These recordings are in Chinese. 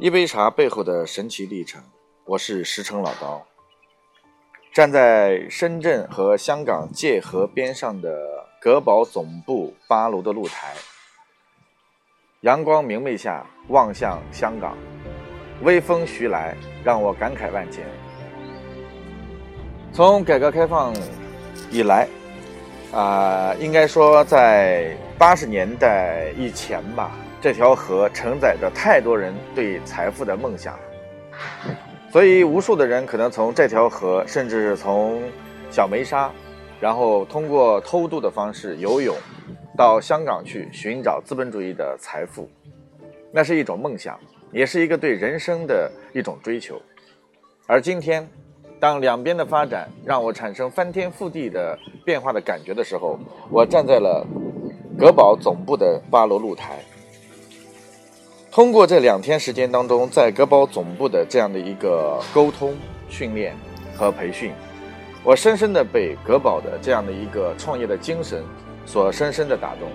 一杯茶背后的神奇历程，我是石城老刀，站在深圳和香港界河边上的格宝总部八楼的露台，阳光明媚下望向香港，微风徐来，让我感慨万千。从改革开放以来，啊，应该说在八十年代以前吧。这条河承载着太多人对财富的梦想，所以无数的人可能从这条河，甚至是从小梅沙，然后通过偷渡的方式游泳到香港去寻找资本主义的财富，那是一种梦想，也是一个对人生的一种追求。而今天，当两边的发展让我产生翻天覆地的变化的感觉的时候，我站在了格宝总部的八楼露台。通过这两天时间当中，在格宝总部的这样的一个沟通、训练和培训，我深深的被格宝的这样的一个创业的精神所深深的打动。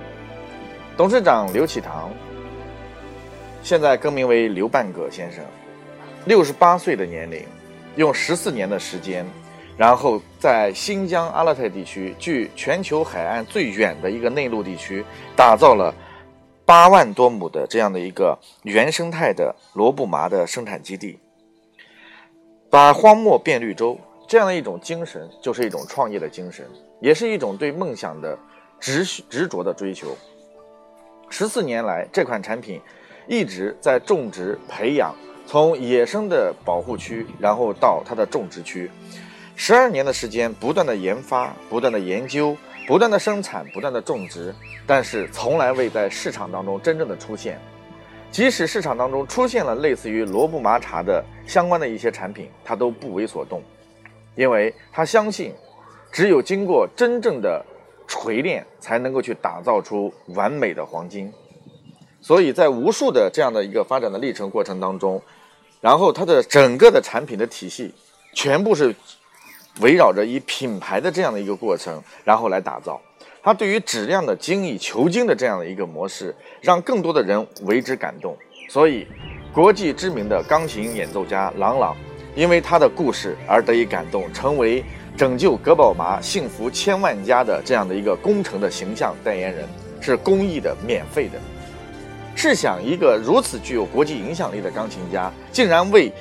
董事长刘启堂，现在更名为刘半葛先生，六十八岁的年龄，用十四年的时间，然后在新疆阿勒泰地区，距全球海岸最远的一个内陆地区，打造了。八万多亩的这样的一个原生态的罗布麻的生产基地，把荒漠变绿洲这样的一种精神，就是一种创业的精神，也是一种对梦想的执执着的追求。十四年来，这款产品一直在种植培养，从野生的保护区，然后到它的种植区，十二年的时间，不断的研发，不断的研究。不断的生产，不断的种植，但是从来未在市场当中真正的出现。即使市场当中出现了类似于罗布麻茶的相关的一些产品，他都不为所动，因为他相信，只有经过真正的锤炼，才能够去打造出完美的黄金。所以在无数的这样的一个发展的历程过程当中，然后它的整个的产品的体系，全部是。围绕着以品牌的这样的一个过程，然后来打造，它对于质量的精益求精的这样的一个模式，让更多的人为之感动。所以，国际知名的钢琴演奏家郎朗，因为他的故事而得以感动，成为拯救格宝麻幸福千万家的这样的一个工程的形象代言人，是公益的、免费的。试想，一个如此具有国际影响力的钢琴家，竟然为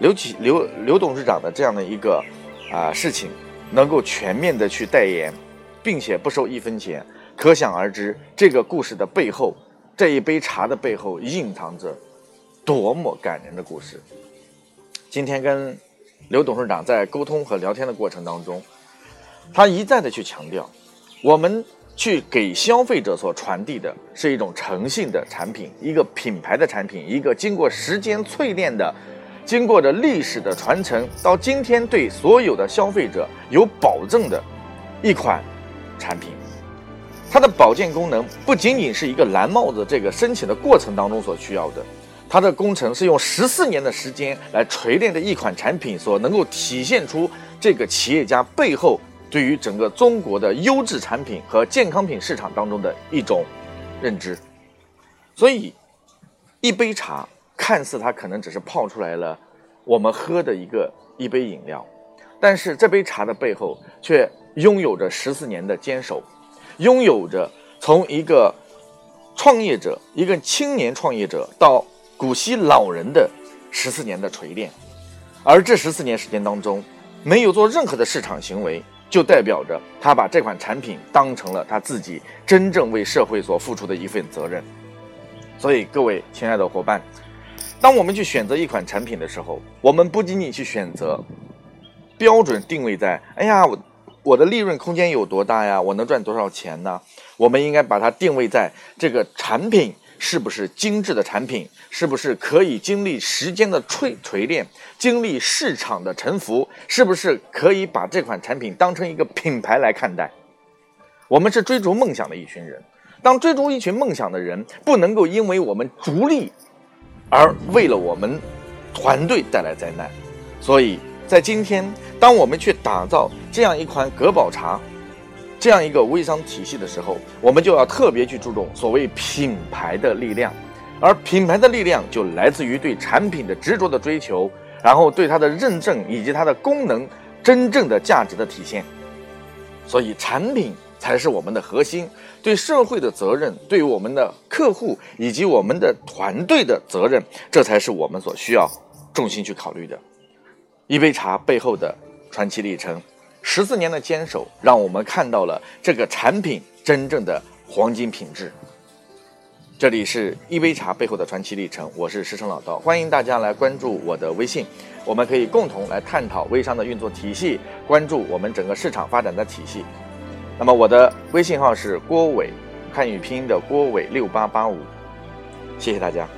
刘启刘刘董事长的这样的一个。啊，事情能够全面的去代言，并且不收一分钱，可想而知，这个故事的背后，这一杯茶的背后蕴藏着多么感人的故事。今天跟刘董事长在沟通和聊天的过程当中，他一再的去强调，我们去给消费者所传递的是一种诚信的产品，一个品牌的产品，一个经过时间淬炼的。经过着历史的传承，到今天对所有的消费者有保证的一款产品，它的保健功能不仅仅是一个蓝帽子这个申请的过程当中所需要的，它的工程是用十四年的时间来锤炼的一款产品所能够体现出这个企业家背后对于整个中国的优质产品和健康品市场当中的一种认知，所以一杯茶。看似它可能只是泡出来了，我们喝的一个一杯饮料，但是这杯茶的背后却拥有着十四年的坚守，拥有着从一个创业者、一个青年创业者到古稀老人的十四年的锤炼，而这十四年时间当中，没有做任何的市场行为，就代表着他把这款产品当成了他自己真正为社会所付出的一份责任。所以，各位亲爱的伙伴。当我们去选择一款产品的时候，我们不仅仅去选择标准定位在，哎呀，我我的利润空间有多大呀？我能赚多少钱呢？我们应该把它定位在这个产品是不是精致的产品，是不是可以经历时间的锤锤炼，经历市场的沉浮，是不是可以把这款产品当成一个品牌来看待？我们是追逐梦想的一群人，当追逐一群梦想的人，不能够因为我们逐利。而为了我们团队带来灾难，所以在今天，当我们去打造这样一款格宝茶，这样一个微商体系的时候，我们就要特别去注重所谓品牌的力量，而品牌的力量就来自于对产品的执着的追求，然后对它的认证以及它的功能真正的价值的体现。所以，产品才是我们的核心，对社会的责任，对我们的客户以及我们的团队的责任，这才是我们所需要重心去考虑的。一杯茶背后的传奇历程，十四年的坚守，让我们看到了这个产品真正的黄金品质。这里是一杯茶背后的传奇历程，我是石城老道，欢迎大家来关注我的微信，我们可以共同来探讨微商的运作体系，关注我们整个市场发展的体系。那么我的微信号是郭伟，汉语拼音的郭伟六八八五，谢谢大家。